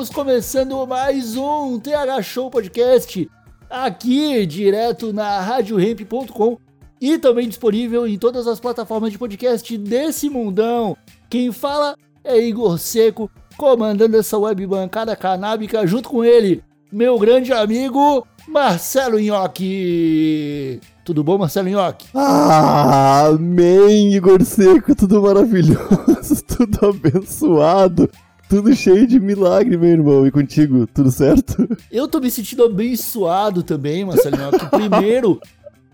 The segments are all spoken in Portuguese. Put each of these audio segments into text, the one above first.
Estamos começando mais um TH Show Podcast aqui direto na radioremp.com e também disponível em todas as plataformas de podcast desse mundão. Quem fala é Igor Seco, comandando essa web bancada canábica junto com ele, meu grande amigo Marcelo Nhoque. Tudo bom, Marcelo Nhoque? Ah, amém, Igor Seco, tudo maravilhoso, tudo abençoado, tudo cheio de milagre, meu irmão. E contigo, tudo certo? Eu tô me sentindo abençoado também, Marcelo Nhoque. Primeiro,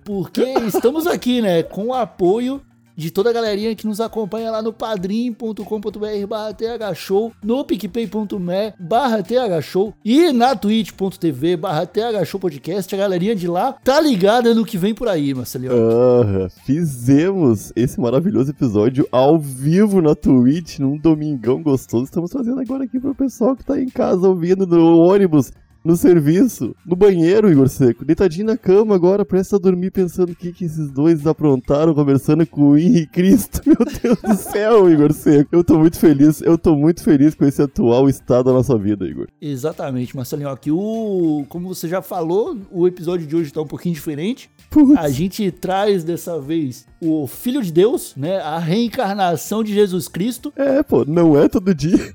porque estamos aqui, né, com o apoio de toda a galerinha que nos acompanha lá no padrim.com.br barra thshow, no picpay.me barra thshow e na twitch.tv barra thshow podcast. A galerinha de lá tá ligada no que vem por aí, Marcelinho. Ah, fizemos esse maravilhoso episódio ao vivo na Twitch, num domingão gostoso. Estamos fazendo agora aqui pro pessoal que tá em casa ouvindo no ônibus, no serviço, no banheiro, Igor Seco. Deitadinho na cama agora, presta a dormir pensando o que, que esses dois aprontaram, conversando com o Henrique Cristo. Meu Deus do céu, Igor Seco. Eu tô muito feliz, eu tô muito feliz com esse atual estado da nossa vida, Igor. Exatamente, Marcelinho. Aqui o, como você já falou, o episódio de hoje tá um pouquinho diferente. Putz. A gente traz dessa vez o Filho de Deus, né? A reencarnação de Jesus Cristo. É, pô, não é todo dia.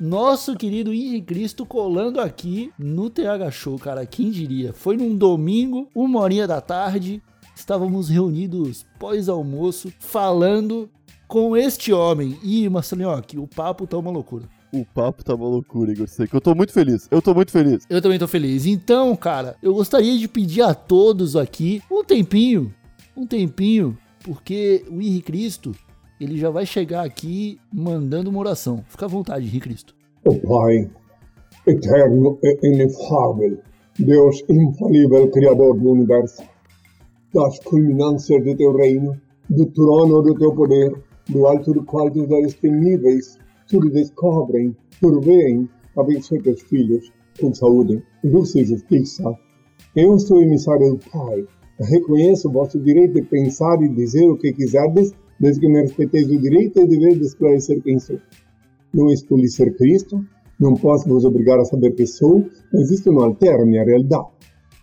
Nosso querido Henrique Cristo colando aqui no TH Show, cara. Quem diria? Foi num domingo, uma horinha da tarde. Estávamos reunidos pós-almoço, falando com este homem. E, Marcelinho, aqui, o papo tá uma loucura. O papo tá uma loucura, Igor Seco. Eu tô muito feliz, eu tô muito feliz. Eu também tô feliz. Então, cara, eu gostaria de pedir a todos aqui um tempinho, um tempinho, porque o Henrique Cristo, ele já vai chegar aqui mandando uma oração. Fica à vontade, Henrique Cristo. O Pai, eterno e inefável, Deus infalível, Criador do Universo, das culminâncias do teu reino, do trono do teu poder, do alto do qual teus olhos temíveis tudo descobrem, tudo veem, abençoe teus filhos com saúde, luz e justiça. Eu sou emissário do Pai, reconheço vosso direito de pensar e dizer o que quiserdes, desde que me respeiteis o direito e dever de esclarecer quem sou. Não escolhi ser Cristo, não posso vos obrigar a saber quem sou, mas isto não altera minha realidade.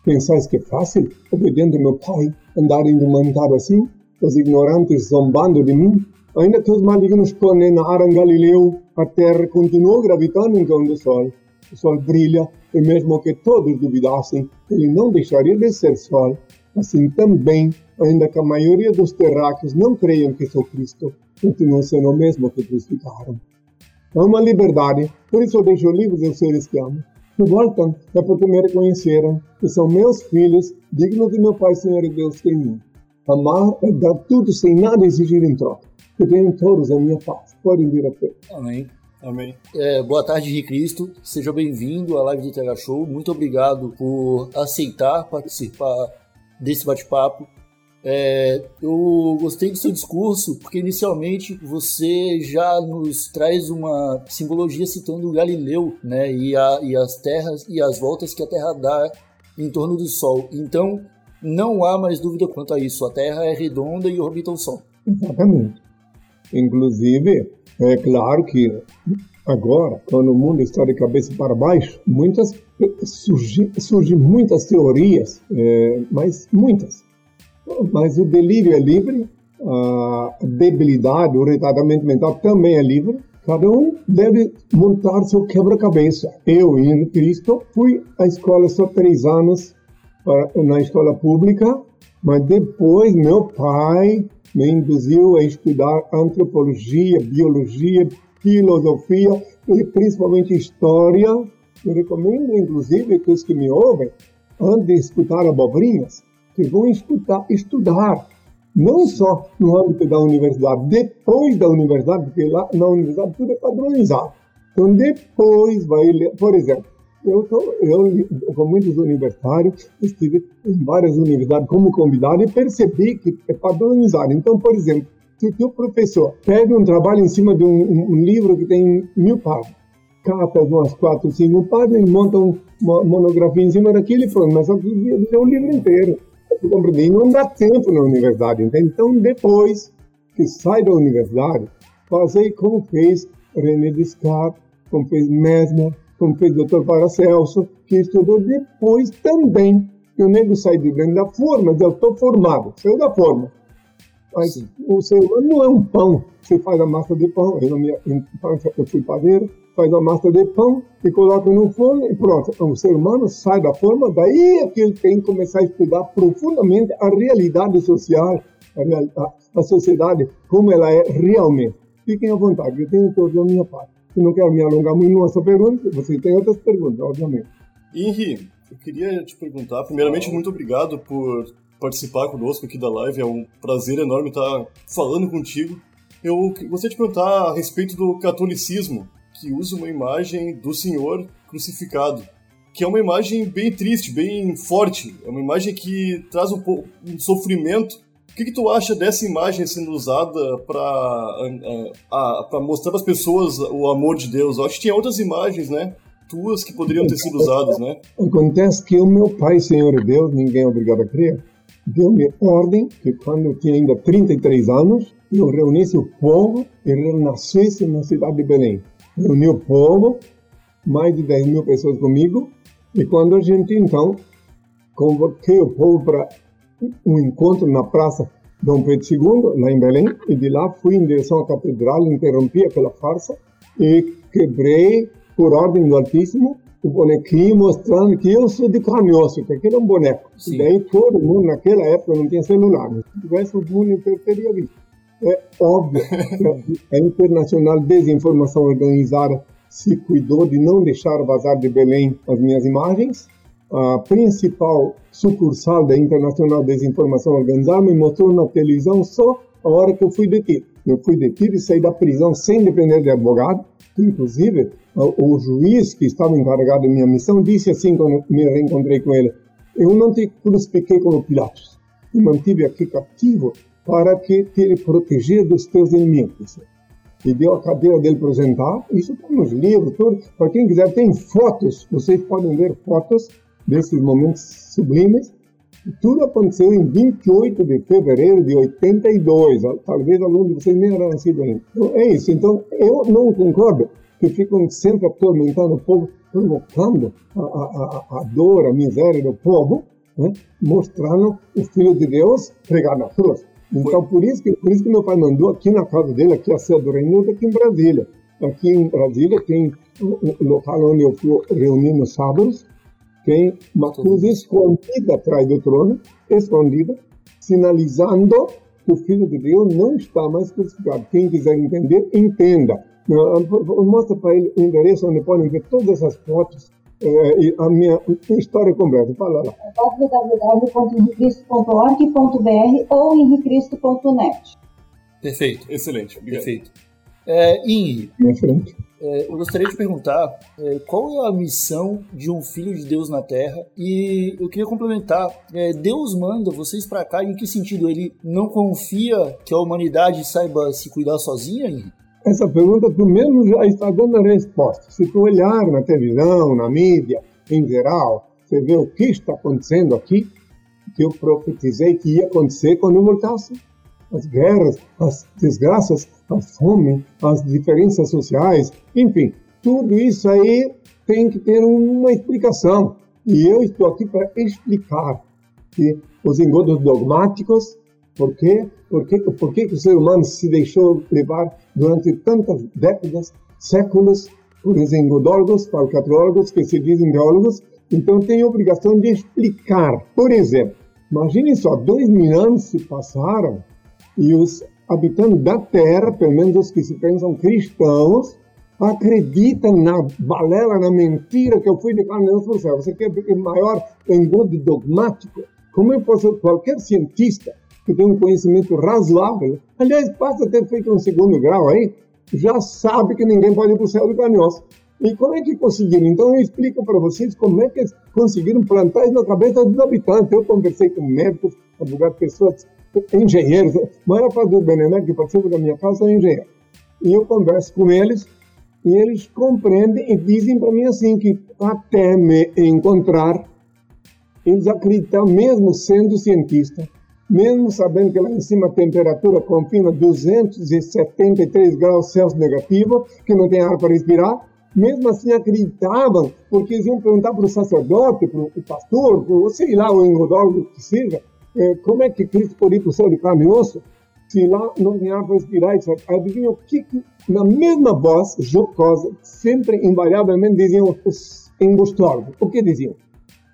Pensais que é fácil, obediente ao meu Pai, andar indumentado assim, os ignorantes zombando de mim? Ainda que os malignos condenaram Galileu, a Terra continuou gravitando em torno do Sol. O Sol brilha, e mesmo que todos duvidassem, ele não deixaria de ser Sol. Assim também, ainda que a maioria dos terráqueos não creiam que sou Cristo, continua sendo o mesmo que crucificaram. Há uma liberdade, por isso eu deixo livres os seres que amo. Se voltam, é porque me reconheceram que são meus filhos, dignos de meu Pai, Senhor e Deus que em mim. Amar é dar tudo sem nada exigir em troca. Que tenham todos a minha paz. Podem vir a fé. Amém. Amém. É, boa tarde, Henrique Cristo. Seja bem-vindo à live do TH Show. Muito obrigado por aceitar participar desse bate-papo. É, eu gostei do seu discurso porque inicialmente você já nos traz uma simbologia citando Galileu, né, e, a, e as terras e as voltas que a Terra dá em torno do Sol. Então não há mais dúvida quanto a isso. A Terra é redonda e orbita o Sol. Exatamente. Inclusive, é claro que agora, quando o mundo está de cabeça para baixo, muitas surgem surge muitas teorias, é, mas muitas. Mas o delírio é livre, a debilidade, o retardamento mental também é livre. Cada um deve montar seu quebra-cabeça. Eu, em Cristo, fui à escola só três anos para, na escola pública, mas depois meu pai me induziu a estudar antropologia, biologia, filosofia e principalmente história Eu recomendo, inclusive, que os que me ouvem, antes de escutar abobrinhas, que vão escutar, estudar, não só no âmbito da universidade, depois da universidade, porque lá na universidade tudo é padronizado. Então, depois vai ler, por exemplo, eu, tô, eu, com muitos universitários, estive em várias universidades como convidado e percebi que é padronizado. Então, por exemplo, se o professor pede um trabalho em cima de um, um livro que tem mil páginas, cata umas quatro, cinco páginas e monta uma monografia em cima daquilo e pronto, mas ler o livro inteiro. Eu compreendi, não dá tempo na universidade, entende? Então, depois que sai da universidade, fazer como fez René Descartes, como fez Mesmer, como fez o Dr. Paracelso, que estudou depois também. Que o nego sai de dentro da forma, eu estou formado, saiu da forma. Mas Sim. o ser humano não é um pão. Você faz a massa de pão, eu, minha infância, eu fui padeiro, faz a massa de pão e coloca no forno e pronto. O ser humano sai da forma, daí é que ele tem que começar a estudar profundamente a realidade social, a, a, a sociedade, como ela é realmente. Fiquem à vontade, eu tenho toda a minha parte. Eu não quero me alongar muito nessa pergunta, você tem outras perguntas, obviamente. Henri, eu queria te perguntar, primeiramente, muito obrigado por participar conosco aqui da live, é um prazer enorme estar falando contigo. Eu gostaria de perguntar a respeito do catolicismo, que usa uma imagem do Senhor crucificado, que é uma imagem bem triste, bem forte, é uma imagem que traz um, pouco, um sofrimento o que, que, tu acha dessa imagem sendo usada para mostrar para as pessoas o amor de Deus? Eu acho que tinha outras imagens, né? Tuas que poderiam ter sido usadas, né? Acontece que o meu pai, Senhor Deus, ninguém é obrigado a crer, deu-me ordem que quando eu tinha ainda 33 anos, eu reunisse o povo e renascesse na cidade de Belém. Reuni o povo, mais de 10 mil pessoas comigo, e quando a gente então convoquei o povo para um encontro na Praça Dom Pedro II, lá em Belém, e de lá fui em direção à catedral, interrompi aquela farsa e quebrei, por ordem do Altíssimo, o bonequinho mostrando que eu sou de carne e osso, que aquele é um boneco. Sim. E daí todo mundo, naquela época, não tinha celular. Se tivesse, o mundo inteiro teria visto. É óbvio que a Internacional Desinformação Organizada se cuidou de não deixar vazar de Belém as minhas imagens, a principal sucursal da Internacional Desinformação Organizada me mostrou na televisão só a hora que eu fui detido. Eu fui detido e saí da prisão sem depender de advogado. Inclusive, o, juiz que estava encarregado da minha missão disse assim quando me reencontrei com ele: Eu não te crucifiquei como Pilatos, te mantive aqui cativo para que te proteger dos teus inimigos. E deu a cadeira dele para apresentar. Isso está nos livros, tudo. Para quem quiser, tem fotos. Vocês podem ver fotos desses momentos sublimes. Tudo aconteceu em 28 de fevereiro de 82. Talvez algum de vocês nem era nascido ainda. Então, é isso. Então, eu não concordo que ficam sempre atormentando o povo, provocando a, a, a, dor, a miséria do povo, né? mostrando o Filho de Deus pregado na cruz. Então, por isso, que, por isso que meu pai mandou aqui na casa dele, aqui a sede do Reino aqui em Brasília. Aqui em Brasília tem o local onde eu fui reunir nos sábados, tem uma cruz escondida atrás do trono, escondida, sinalizando que o Filho de Deus não está mais crucificado. Quem quiser entender, entenda. Mostra para ele o endereço onde podem ver todas essas fotos é, e a minha história completa. Fala lá. www.henricristo.org.br ou henricristo.net. Perfeito, excelente. Obrigado. Perfeito. É, Inri, é, eu gostaria de perguntar é, qual é a missão de um filho de Deus na Terra e eu queria complementar. É, Deus manda vocês para cá em que sentido? Ele não confia que a humanidade saiba se cuidar sozinha, Inri? Essa pergunta tu mesmo já está dando a resposta. Se tu olhar na televisão, na mídia, em geral, você vê o que está acontecendo aqui, que eu profetizei que ia acontecer quando eu voltasse. As guerras, as desgraças, a fome, as diferenças sociais, enfim, tudo isso aí tem que ter uma explicação. E eu estou aqui para explicar que os engodos dogmáticos, por quê? Por, quê? por que o ser humano se deixou levar durante tantas décadas, séculos, por os engodólogos, falcatrólogos, que se dizem teólogos, então tem a obrigação de explicar. Por exemplo, imaginem só, dois mil anos se passaram e os habitantes da Terra, pelo menos os que se pensam cristãos, acreditam na balela, na mentira que eu fui de carne e osso para o. Você quer maior engorde dogmático? Como eu posso, qualquer cientista que tem um conhecimento razoável, aliás, basta ter feito um segundo grau aí, já sabe que ninguém pode ir para o céu de carne e como é que conseguiram? Então eu explico para vocês como é que conseguiram plantar isso na cabeça dos habitantes. Eu conversei com médicos, advogados, pessoas, engenheiros. A maior parte dos Benemé que participam da minha casa é engenheiro. E eu converso com eles e eles compreendem e dizem para mim assim que até me encontrar, eles acreditam, mesmo sendo cientista, mesmo sabendo que lá em cima a temperatura confirma 273 graus Celsius negativo, que não tem ar para respirar, mesmo assim acreditavam, porque eles iam perguntar para o sacerdote, para o pastor, para, sei lá, o engodólogo que seja, é, como é que Cristo pode ir para o céu de carne e osso, se lá não tem ar para respirar, etc. Adivinha o que, que, na mesma voz jocosa, sempre invariavelmente diziam os engostólogos. O que diziam?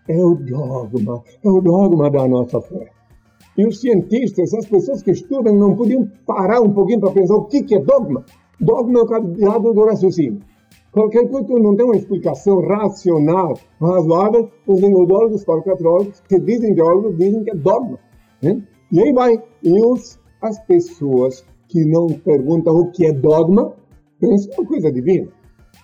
É o dogma, é o dogma da nossa fé. E os cientistas, as pessoas que estudam, não podiam parar um pouquinho para pensar o que, que é dogma. Dogma é o cadeado do raciocínio. Qualquer coisa que não tem uma explicação racional, razoável, os endodólogos, falcatrólogos, que dizem teólogos, dizem que é dogma. Né? E aí vai. E os, as pessoas que não perguntam o que é dogma, pensam uma coisa divina.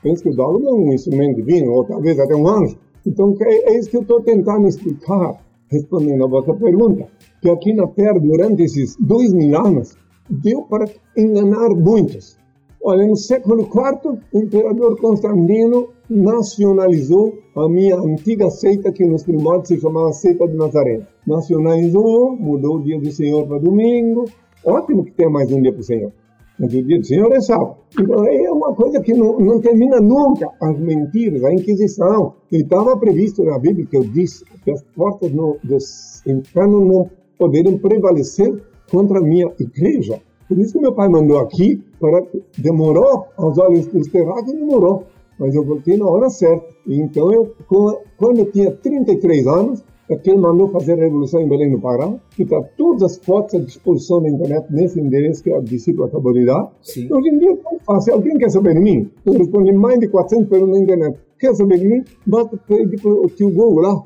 Pensam que o dogma é um instrumento divino, ou talvez até um anjo. Então, é, é isso que eu estou tentando explicar, respondendo a vossa pergunta. Que aqui na Terra, durante esses dois mil anos, deu para enganar muitos. Olha, no século IV, o imperador Constantino nacionalizou a minha antiga seita, que nos primórdios se chamava Seita de Nazaré. Nacionalizou, mudou o dia do Senhor para domingo. Ótimo que tenha mais um dia para o Senhor. Mas o dia do Senhor é sábado. Então, é uma coisa que não, não termina nunca. As mentiras, a Inquisição. Estava previsto na Bíblia, que eu disse, que as portas no, dos infernos não poderiam prevalecer contra a minha igreja. Por isso que meu pai mandou aqui, para demorou aos olhos dos terráqueos, demorou, mas eu voltei na hora certa. Então, eu, quando eu tinha 33 anos, é que ele mandou fazer a revolução em Belém do Pará, que está todas as fotos à disposição na internet nesse endereço que a discípula acabou de dar. Sim. Hoje em dia é tão fácil. Alguém quer saber de mim? Eu respondi mais de 400 perguntas na internet. Quer saber de mim? Basta o tio Google lá.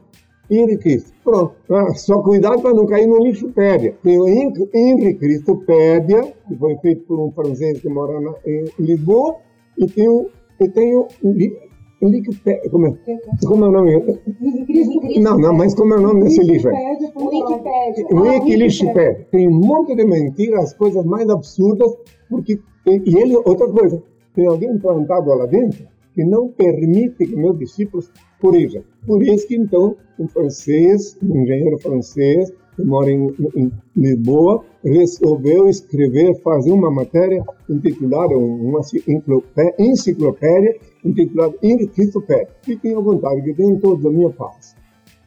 Henri Cristo. Pronto. Ah, só cuidado para não cair no lixopédia. Tem o Henri Cristopédia, que foi feito por um francês que mora na, em Lisboa, e tem o, e tem o Wikipédia. Como é, como é o nome? Não, não, mas como é o nome desse livro? Wikilixipédia. Tem um monte de mentiras, as coisas mais absurdas, porque. E ele, outra coisa, tem alguém plantado lá dentro que não permite que meus discípulos corrijam. Por isso que, então, um francês, um engenheiro francês, que mora em, em Lisboa, resolveu escrever, fazer uma matéria intitulada, uma enciclopédia intitulada Enciclopédia. Fiquem à vontade, que tem todos a minha paz.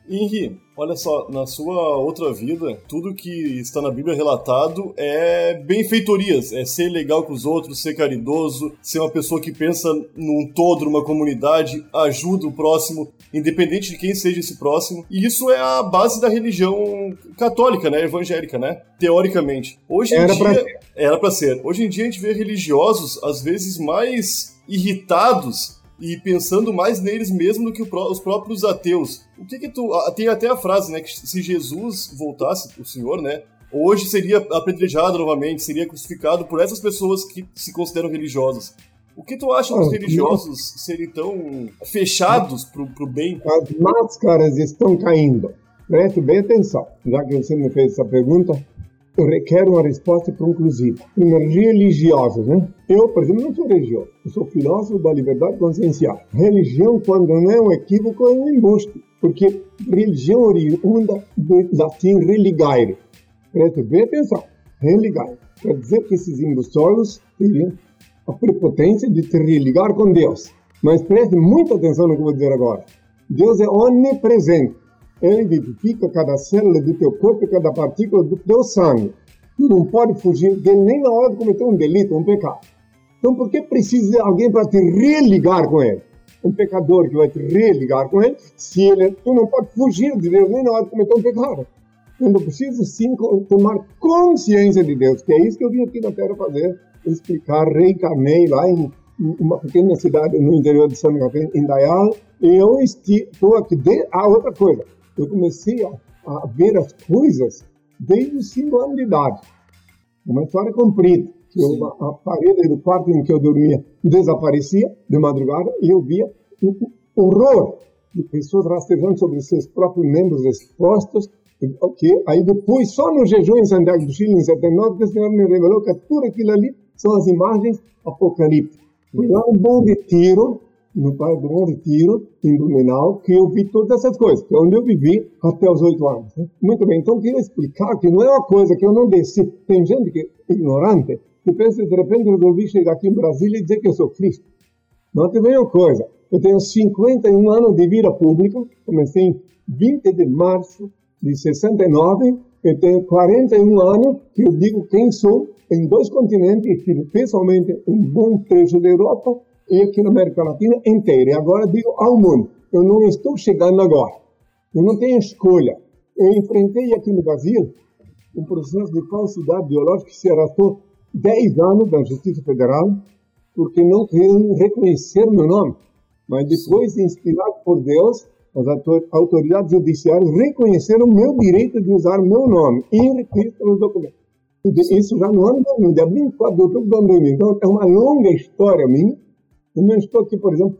Henri, olha só, na sua outra vida, tudo que está na Bíblia relatado é benfeitorias, é ser legal com os outros, ser caridoso, ser uma pessoa que pensa num todo, numa comunidade, ajuda o próximo, independente de quem seja esse próximo. E isso é a base da religião católica, né, evangélica, né, teoricamente. Hoje em era dia pra... era para ser. Hoje em dia a gente vê religiosos às vezes mais irritados e pensando mais neles mesmo do que os próprios ateus. O que que tu... Tem até a frase, né, que se Jesus voltasse, o Senhor, né, hoje seria apedrejado novamente, seria crucificado por essas pessoas que se consideram religiosas. O que tu acha dos religiosos serem tão fechados pro, pro bem? As máscaras estão caindo. Preste bem atenção, já que você me fez essa pergunta requer uma resposta conclusiva. Primeiro, religiosos, né? Eu, por exemplo, não sou religioso. Eu sou filósofo da liberdade consciencial. Religião, quando não é um equívoco, é um embuste. Porque religião oriunda do latim religare. Preste bem atenção. Religare. Quer dizer que esses embustólogos teriam a prepotência de te religar com Deus. Mas preste muita atenção no que eu vou dizer agora. Deus é onipresente. Ele vivifica cada célula do teu corpo e cada partícula do teu sangue. Tu não pode fugir dele nem na hora de cometer um delito, um pecado. Então, por que precisa de alguém para te religar com ele? Um pecador que vai te religar com ele, se ele, tu não pode fugir de Deus nem na hora de cometer um pecado. Então, precisa sim tomar consciência de Deus, que é isso que eu vim aqui na Terra fazer, explicar, reencarnei lá em uma pequena cidade no interior de Santa Catarina, Indaial, e eu estou aqui. De, ah, outra coisa, eu comecei a, a ver as coisas desde 5 anos de idade. Uma história comprida. Eu, a parede do quarto em que eu dormia desaparecia de madrugada e eu via um horror de pessoas rastejando sobre seus próprios membros expostos. Okay? Aí depois, só no jejum em Santiago do Chile, em 79, que o Senhor me revelou que tudo aquilo ali são as imagens apocalípticas. Fui lá um bom retiro, no pai do Bom Retiro, em Blumenau, que eu vi todas essas coisas, que é onde eu vivi até os oito anos. Né? Muito bem, então eu queria explicar que não é uma coisa que eu não desci. Tem gente que é ignorante, que pensa de repente eu resolvi chegar aqui em Brasília e dizer que eu sou Cristo. Não tem uma coisa. Eu tenho 51 anos de vida pública, comecei em 20 de março de 69, eu tenho 41 anos que eu digo quem sou em dois continentes, estive pessoalmente em bom trecho da Europa e aqui na América Latina inteira. E agora digo ao mundo, eu não estou chegando agora. Eu não tenho escolha. Eu enfrentei aqui no Brasil um processo de falsidade biológica que se arrastou 10 anos da Justiça Federal porque não queriam reconhecer meu nome. Mas depois, inspirado por Deus, as autoridades judiciárias reconheceram meu direito de usar meu nome e registro nos documentos. Isso já no ano 2000, dia 24 de outubro ano 2000. Então, é uma longa história minha. Eu não estou aqui, por exemplo,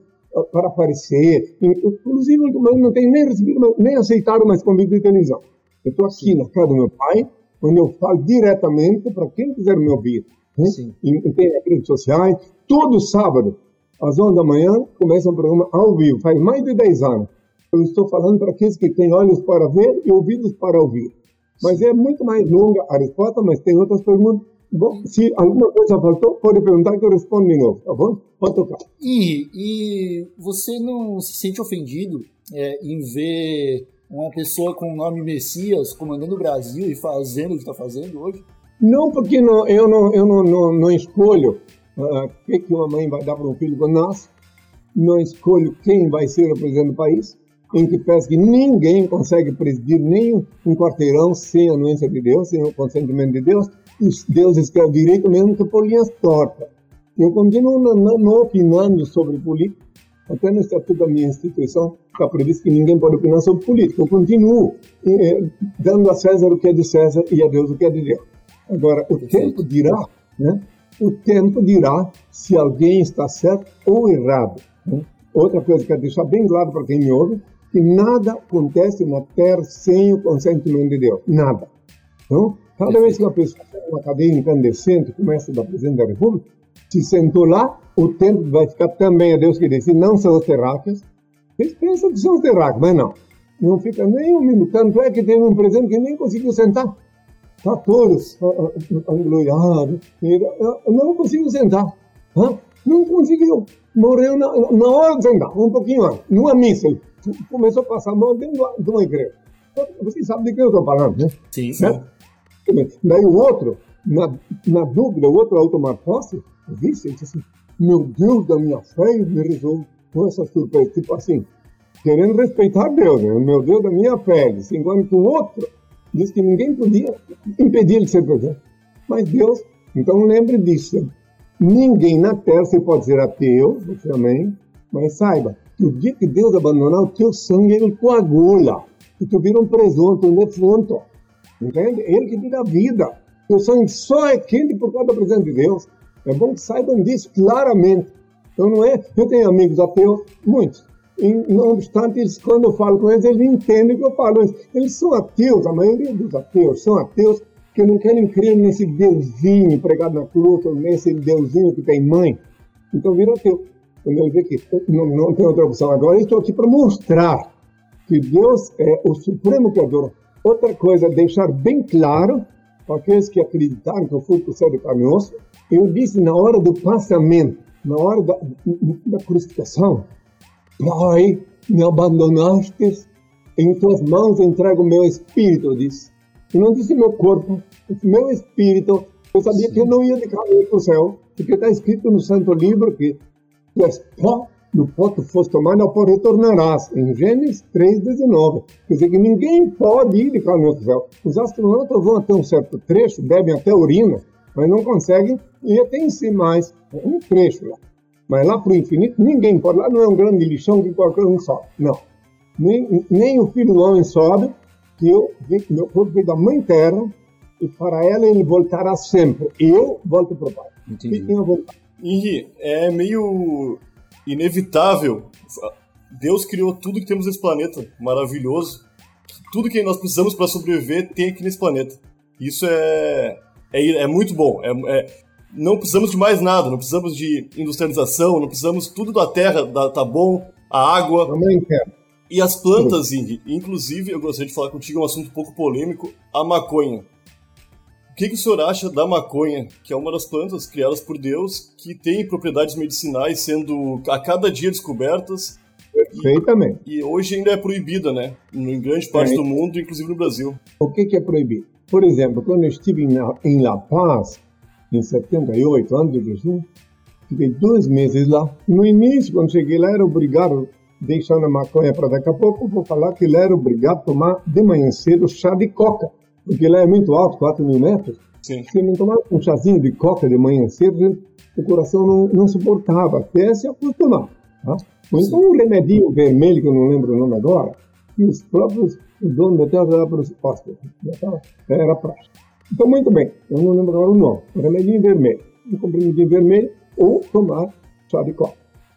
para aparecer. Inclusive, não tenho nem recebido, nem aceitado mais convite de televisão. Eu estou aqui na casa do meu pai, onde eu falo diretamente para quem quiser me ouvir. Né? E tem as redes sociais. Todo sábado, às 11 da manhã, começa um programa ao vivo. Faz mais de 10 anos. Eu estou falando para aqueles que têm olhos para ver e ouvidos para ouvir. Mas é muito mais longa a resposta, mas tem outras perguntas. Bom, se alguma coisa faltou, pode perguntar que eu respondo de novo, tá bom? Pode tocar. E, e você não se sente ofendido é, em ver uma pessoa com o nome Messias comandando o Brasil e fazendo o que está fazendo hoje? Não, porque não, eu, não, eu não, não, não escolho o uh, que, que uma mãe vai dar para um filho quando nasce, não escolho quem vai ser o presidente do país, em que parece que ninguém consegue presidir nem um quarteirão sem a anuência de Deus, sem o consentimento de Deus, e Deus escreve direito mesmo que por linhas tortas. Eu continuo não, não opinando sobre política, até no estatuto da minha instituição está previsto que ninguém pode opinar sobre política. Eu continuo eh, dando a César o que é de César e a Deus o que é de Deus. Agora, o tempo dirá, né? O tempo dirá se alguém está certo ou errado. Né? Outra coisa que eu quero deixar bem claro para quem me ouve, que nada acontece na Terra sem o consentimento de Deus. Nada. Então, cada vez que uma pessoa tem uma cadeia incandescente, começa da Presidente da República, se sentou lá, o tempo vai ficar também a Deus que decide, não são os terráqueos. Eles pensam que são os terráqueos, mas não. Não fica nem um minuto. Tanto é que teve um presidente que nem conseguiu sentar. Está todos angloiados. Não conseguiu sentar. Não conseguiu. Morreu na, na hora de sentar, um pouquinho antes, numa missa começou a passar mal dentro de uma igreja. Você sabe de que eu estou falando, né? Sim, sim. Né? Daí o outro, na, na dúvida, o outro ao tomar posse, disse, disse assim, meu Deus da minha fé, me rezou com essa surpresa, tipo assim, querendo respeitar Deus, né? meu Deus da minha fé, disse, enquanto o outro disse que ninguém podia impedir ele de ser presidente. Mas Deus, então lembre disso, ninguém na terra, você pode ser ateu, você também, mas saiba, que o dia que Deus abandonar o teu sangue, ele coagula. E tu vira um presunto, um defunto. Entende? Ele que te dá vida. Teu sangue só é quente por causa da presença de Deus. É bom que saibam disso claramente. Então não é. Eu tenho amigos ateus, muitos. E, não obstante, eles, quando eu falo com eles, eles entendem que eu falo isso. Eles são ateus, a maioria dos ateus são ateus que não querem crer nesse deusinho pregado na cruz, ou nesse deusinho que tem mãe. Então viram ateu quando ele vê que não, não tem outra opção agora, estou aqui para mostrar que Deus é o supremo criador. Outra coisa, deixar bem claro para aqueles que acreditaram que eu fui para o céu de carne eu disse na hora do passamento, na hora da, da crucificação, Pai, me abandonaste, em tuas mãos entrego o meu espírito, eu disse. Eu não disse meu corpo, disse meu espírito. Eu sabia Sim. que eu não ia de caminho para o céu, porque está escrito no Santo Livro que tu és pó, do pó tu foste tomado, ao pó retornarás. Em Gênesis 3,19. Quer dizer que ninguém pode ir de caminho para o céu. Os astronautas vão até um certo trecho, bebem até urina, mas não conseguem ir até em si mais. É um trecho lá. Mas lá para o infinito, ninguém pode. Lá não é um grande lixão que qualquer um sobe. Não. Nem, nem o filho do homem sobe, que eu, meu corpo veio da mãe terra, e para ela ele voltará sempre. Eu volto para o Pai. Entendi. Fiquem à vontade. Henri, é meio inevitável. Deus criou tudo que temos nesse planeta, maravilhoso. Tudo que nós precisamos para sobreviver tem aqui nesse planeta. Isso é, é, é muito bom. É, é- não precisamos de mais nada, não precisamos de industrialização, não precisamos tudo da terra, da, tá bom, a água. Mãe terra. E as plantas, Ingrid, inclusive, eu gostaria de falar contigo um assunto um pouco polêmico, a maconha. O que, que o senhor acha da maconha, que é uma das plantas criadas por Deus, que tem propriedades medicinais sendo a cada dia descobertas Perfeitamente. e hoje ainda é proibida, né? Em grande parte É. do mundo, inclusive no Brasil. O que, que é proibido? Por exemplo, quando eu estive em La, em La Paz, em 78, antes de Jesus, fiquei dois meses lá. No início, quando cheguei lá, era obrigado, deixando a maconha para daqui a pouco, vou falar que lá era obrigado a tomar de manhã cedo chá de coca, porque lá é muito alto, 4 mil metros. Sim. Se não tomar um chazinho de coca de manhã cedo, o coração não, não suportava, até se acostumar. Tá? Ou então um remedinho vermelho, que eu não lembro o nome agora, que os próprios donos da terra davam para os hóspedes. Já tava- Era prática. Então, muito bem, eu não lembro agora o nome. Remedinho vermelho. Um comprimidinho vermelho ou tomar chá de coca.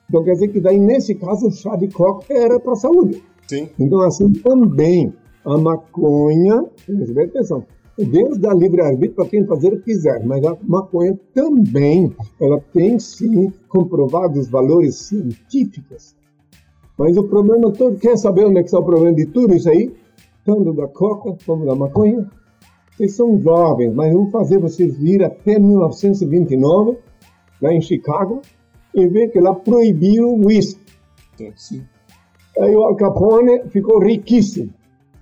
Então, quer dizer que daí, nesse caso, o chá de coca era para a saúde. Sim. Então, assim também, a maconha, preste atenção, Deus dá livre-arbítrio para quem fazer o que quiser, mas a maconha também, ela tem sim comprovados valores científicos. Mas o problema todo, quer saber onde é que está o problema de tudo isso aí? Tanto da coca como da maconha? Vocês são jovens, mas vamos fazer vocês vir até 1929, lá em Chicago, e ver que lá proibiu o uísque. Aí o Al Capone ficou riquíssimo.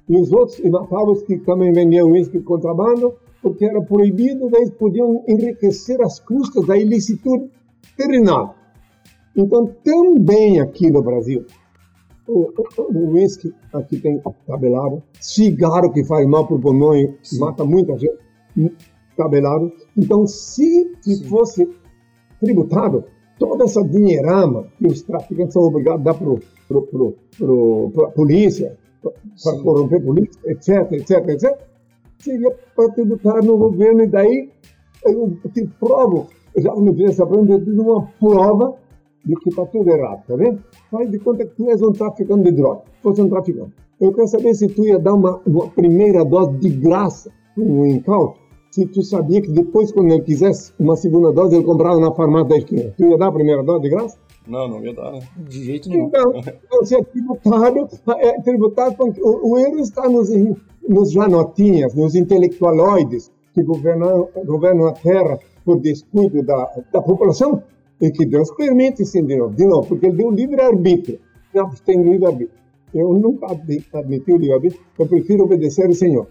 E os outros, e matava que também vendiam uísque de contrabando, porque era proibido, daí eles podiam enriquecer as custas da ilicitud terrenal. Então, também aqui no Brasil, o, uísque, aqui tem tabelado, cigarro que faz mal para o pulmão e mata muita gente, tabelado. Então, se, se fosse tributado, toda essa dinheirama que os traficantes são obrigados a dar para a polícia, para corromper a polícia, etc, etc, etc, seria para tributar no governo. E daí eu te provo, eu já me fiz essa prova, eu uma prova de que está tudo errado, tá vendo? Faz de conta que tu és um traficante de droga, fosse um traficante. Eu quero saber se tu ia dar uma, uma primeira dose de graça um incauto, se tu sabia que depois, quando ele quisesse uma segunda dose, ele comprava na farmácia da esquina. Tu ia dar a primeira dose de graça? Não, não ia dar, né? De jeito nenhum. Então, você é tributado, é tributado porque o, o erro está nos, nos janotinhas, nos intelectualoides que governam, governam a terra por descuido da, da população e que Deus permite, sim, de novo, de novo porque ele deu livre-arbítrio. Nós temos livre-arbítrio. Eu nunca admi- admiti o livre-arbítrio, eu prefiro obedecer ao Senhor.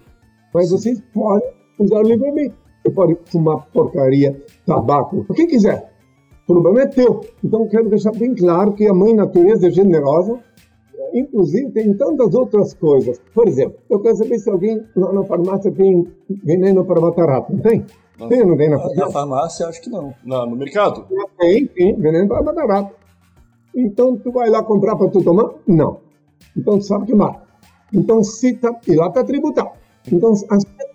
Mas vocês podem usar o livre-arbítrio. Você pode fumar porcaria, tabaco, o que quiser. O problema é teu. Então, quero deixar bem claro que a mãe natureza é generosa, inclusive tem tantas outras coisas. Por exemplo, eu quero saber se alguém na, na farmácia tem veneno para matar rato. Não tem? Tem ou não tem na Na farmácia? farmácia, acho que não. Na, no mercado? Tem, tem, veneno para matar rato. Então, tu vai lá comprar para tu tomar? Não. Então, tu sabe que mata. Então, tá, e lá está tributado. Então, se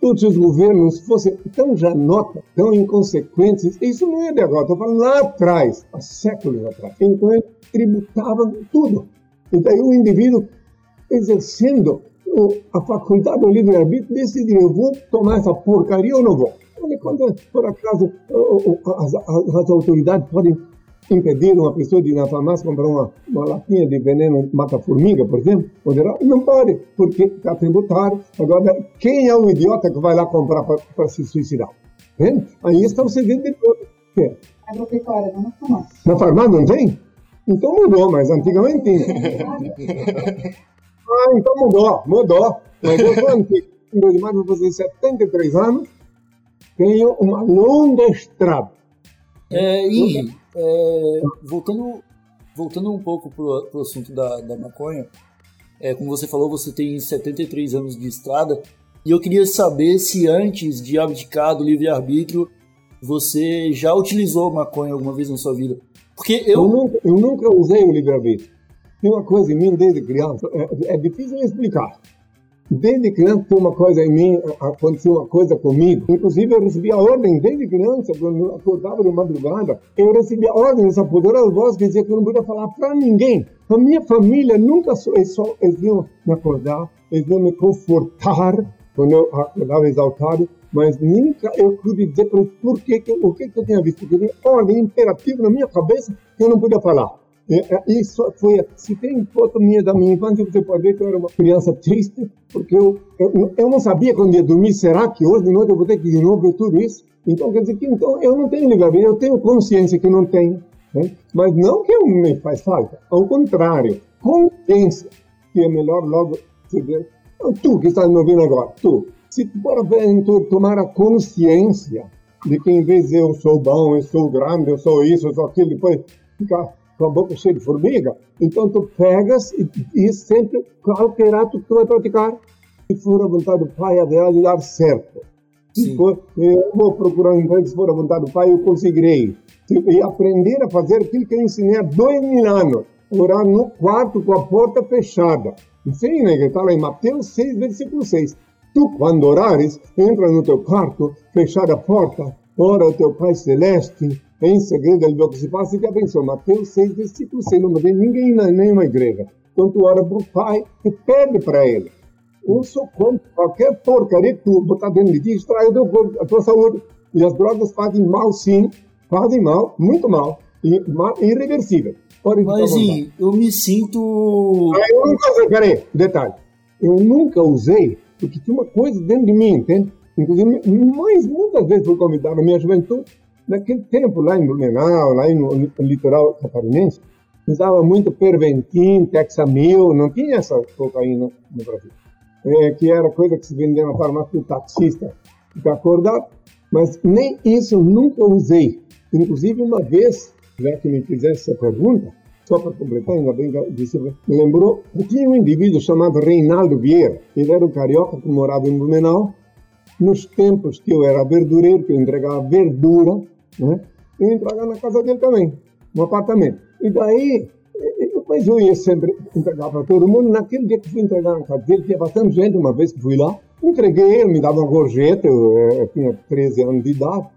todos os governos fossem tão janota, tão inconsequentes, isso não é de agora, estou falando lá atrás, há séculos atrás. Então, eles tributavam tudo. E daí o indivíduo, exercendo a faculdade do livre-arbítrio, decidiu, eu vou tomar essa porcaria ou não vou. Quando, por acaso, as, as- as autoridades podem impedir uma pessoa de ir na farmácia comprar uma, uma latinha de veneno mata-formiga, por exemplo, poderá? Não pode, porque está tributado. Agora, quem é o idiota que vai lá comprar para se suicidar? Vendo? Aí está o segredo de tudo. Que é, Agropecuária, não na farmácia. Na farmácia não tem? Então mudou, mas antigamente tinha. ah, então mudou, mudou. Mas eu sou antigo. Em 2 de março vou fazer 73 anos, tenho uma longa estrada. É, Henry, é, voltando, voltando um pouco pro, pro assunto da, da maconha, é, como você falou, você tem 73 anos de estrada, e eu queria saber se antes de abdicar do livre-arbítrio, você já utilizou maconha alguma vez na sua vida? Porque Eu, eu. nunca, eu nunca usei o livre-arbítrio. Tem uma coisa em mim desde criança, é, é difícil explicar. Desde criança tem uma coisa em mim, aconteceu uma coisa comigo. Inclusive eu recebi a ordem desde criança, quando eu acordava de madrugada, eu recebi a ordem dessa poderosa voz que dizia que eu não podia falar para ninguém. A minha família nunca só, eles só eles iam me acordar, eles iam me confortar quando eu acordava exaltado, mas nunca eu pude dizer para eles por que, o que, que eu tinha visto. Porque tinha ordem imperativa na minha cabeça que eu não podia falar. É, é, Isso foi, se tem foto minha da minha infância, você pode ver que eu era uma criança triste, porque eu, eu, eu não sabia quando ia dormir, será que hoje de noite eu vou ter que de novo ver tudo isso? Então, quer dizer que então, eu não tenho livre-arbítrio, eu tenho consciência que não tenho, né? mas não que me faz falta, ao contrário, consciência, que é melhor logo se ver. Então, Tu que estás me ouvindo agora, tu, se tu porventura tomar a consciência de que em vez de eu sou bom, eu sou grande, eu sou isso, eu sou aquilo, depois ficar boca cheia de formiga, então tu pegas e, e sempre qualquer ato que tu vai praticar, se for a vontade do Pai, haverá de dar certo. Se for, eu vou procurar um emprego, se for a vontade do Pai, eu conseguirei. Se- E aprender a fazer aquilo que eu ensinei há dois mil anos, orar no quarto com a porta fechada. Sim, né, que está lá em Mateus 6, versículo 6. Tu, quando orares, entra no teu quarto, fechada a porta, ora ao teu Pai Celeste, em segredo ele vê o que se passa e te abençoa. Mateus 6, versículo 6, não tem ninguém na nenhuma igreja. Então tu ora para o Pai e pede para Ele. Eu sou contra qualquer porcaria que tu botar dentro de ti, extrai a tua saúde. E as drogas fazem mal, sim, fazem mal, muito mal, e mal, irreversível. Pode Mas. Sim, eu me sinto. Ah, Eu nunca usei, peraí, detalhe. Eu nunca usei, porque tinha uma coisa dentro de mim, entende? Inclusive, mas muitas vezes fui convidado na minha juventude, naquele tempo lá em Blumenau, lá no, litoral catarinense, usava muito Perventin, Texamil, não tinha essa cocaína no Brasil. É, que era coisa que se vendia na farmácia do taxista ficar acordado, mas nem isso nunca usei. Inclusive, uma vez, já que me fizesse essa pergunta, só para completar, ainda bem que me lembrou tinha um indivíduo chamado Reinaldo Vieira. Ele era um carioca que morava em Blumenau. Nos tempos que eu era verdureiro, que eu entregava verdura, né? eu entregava na casa dele também, no apartamento. E daí, depois eu ia sempre entregar para todo mundo. Naquele dia que fui entregar na casa dele, tinha bastante gente, uma vez que fui lá. Entreguei, ele me dava uma gorjeta, eu, eu tinha 13 anos de idade.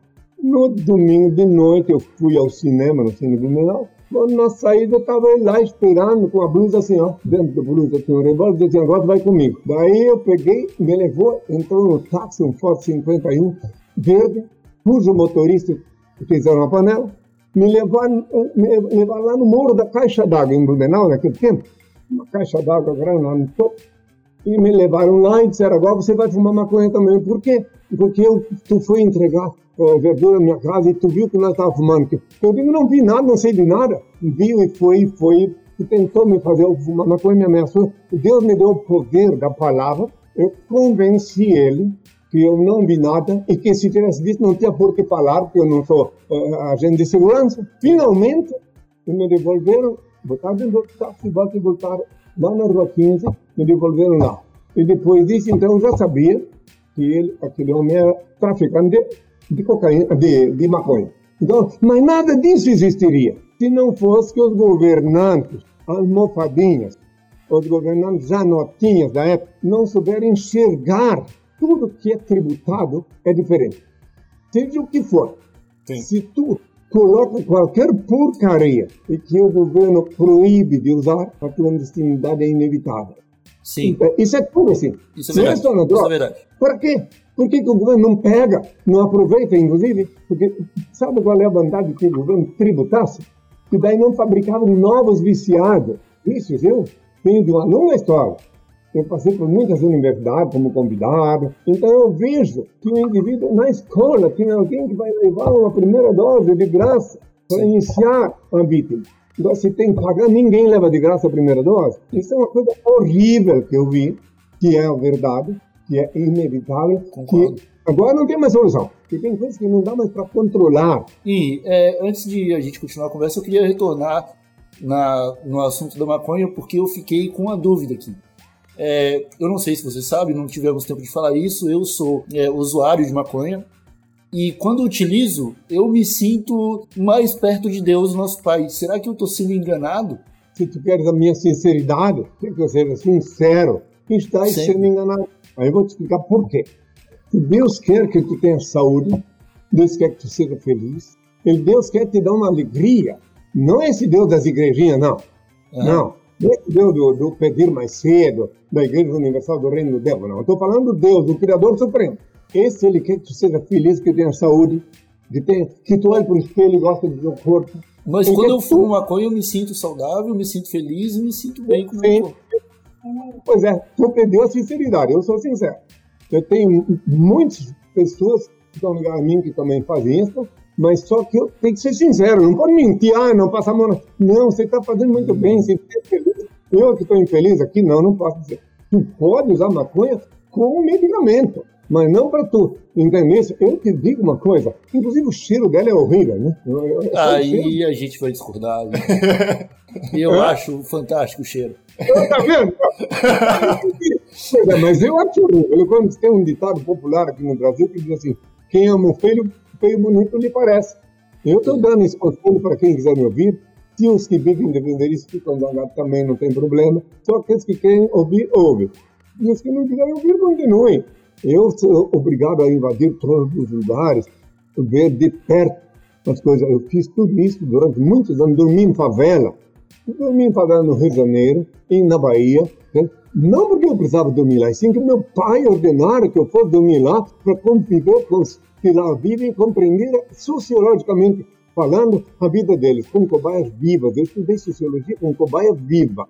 No domingo de noite eu fui ao cinema, no Cine Blumenau. Quando na saída eu estava lá esperando com a blusa assim, ó. Dentro da blusa tinha um revólver, assim, agora vai comigo. Daí eu peguei, me levou, entrou no táxi, um Ford 51, verde, cujo motorista fizeram uma panela, me levaram, me levaram lá no Morro da Caixa d'Água, em Blumenau, naquele tempo. Uma caixa d'água grande lá no topo. E me levaram lá e disseram, agora você vai fumar maconha também. Por quê? Porque eu, tu foi entregar eh, verdura na minha casa e tu viu que nós estávamos fumando. Eu digo, não vi nada, não sei de nada. Viu e foi, foi, e tentou me fazer eu fumar maconha, me ameaçou. Deus me deu o poder da palavra, eu convenci ele que eu não vi nada e que se tivesse visto não tinha por que falar, porque eu não sou eh, agente de segurança. Finalmente, me devolveram, botaram dentro do táxi, volta voltaram lá na rua 15, me devolveram lá. E depois disso, então, eu já sabia que ele, aquele homem era traficante de, de cocaína, de, de maconha. Então, mas nada disso existiria se não fosse que os governantes, almofadinhas, os governantes janotinhas da época, não souberam enxergar tudo que é tributado é diferente. Seja o que for. Sim. Se tu coloca qualquer porcaria e que o governo proíbe de usar, a clandestinidade é inevitável. Sim, Isso é tudo assim. isso é verdade. Isso é droga, verdade. Para quê? Por que, que o governo não pega, não aproveita, inclusive? Porque sabe qual é a vantagem que o governo tributasse? Que daí não fabricava novos viciados. Isso, eu tenho de uma longa história. Eu passei por muitas universidades como convidado. Então eu vejo que o indivíduo na escola tem alguém que vai levar uma primeira dose de graça para iniciar a vítima. Então, se tem que pagar, ninguém leva de graça a primeira dose. Isso é uma coisa horrível que eu vi, que é a verdade, que é inevitável. Concordo. Que agora não tem mais solução. Porque tem coisas que não dá mais para controlar. E é, antes de a gente continuar a conversa, eu queria retornar na, no assunto da maconha, porque eu fiquei com uma dúvida aqui. É, eu não sei se você sabe, não tivemos tempo de falar isso. Eu sou é, usuário de maconha E quando utilizo, eu me sinto mais perto de Deus, nosso Pai. Será que eu estou sendo enganado? Se tu queres a minha sinceridade, tem que eu seja sincero, estás Sempre. sendo enganado. Aí eu vou te explicar por quê. Se Deus quer que tu tenha saúde, Deus quer que tu seja feliz, Ele, Deus quer te dar uma alegria. Não é esse Deus das igrejinhas, não. Não. Não esse Deus do, do pedir mais cedo, da Igreja Universal do Reino de Deus, não. Estou falando do Deus, do Criador Supremo. Esse Ele quer que tu seja feliz, que tenha saúde, que, tenha, que tu olhe para o espelho e goste do teu corpo. Mas Ele quando eu que tu- fumo maconha, eu me sinto saudável, me sinto feliz e me sinto bem com o meu corpo. Pois é, tu perdeu a sinceridade, eu sou sincero. Eu tenho muitas pessoas que estão ligadas a mim que também fazem isso, mas só que eu tenho que ser sincero, não pode mentir, ah, não passa a mão. Não, você está fazendo muito bem, você está feliz. Eu que estou infeliz aqui, não, não posso dizer. Tu pode usar maconha como medicamento, mas não para tu. Entendeu? Eu te digo uma coisa, inclusive o cheiro dela é horrível, né? Eu- eu- eu- Aí a gente vai discordar. né? Eu acho fantástico o cheiro. Tá vendo? É, mas eu acho horrível. Quando tem um ditado popular aqui no Brasil que diz assim: quem ama o feio, feio bonito lhe parece. Eu estou dando esse conselho para quem quiser me ouvir. Se os que vivem de vender isso ficam zangados também, não tem problema. Só aqueles que querem ouvir, ouvem. E os que não quiserem ouvir, continuem. Eu sou obrigado a invadir todos os lugares, ver de perto as coisas. Eu fiz tudo isso durante muitos anos, dormi em favela. Dormi em favela no Rio de Janeiro, e na Bahia. né? Não porque eu precisava dormir lá, sim que meu pai ordenara que eu fosse dormir lá para conviver com os que lá vivem e compreender sociologicamente falando a vida deles, como cobaias vivas. Eu estudei sociologia com cobaia viva.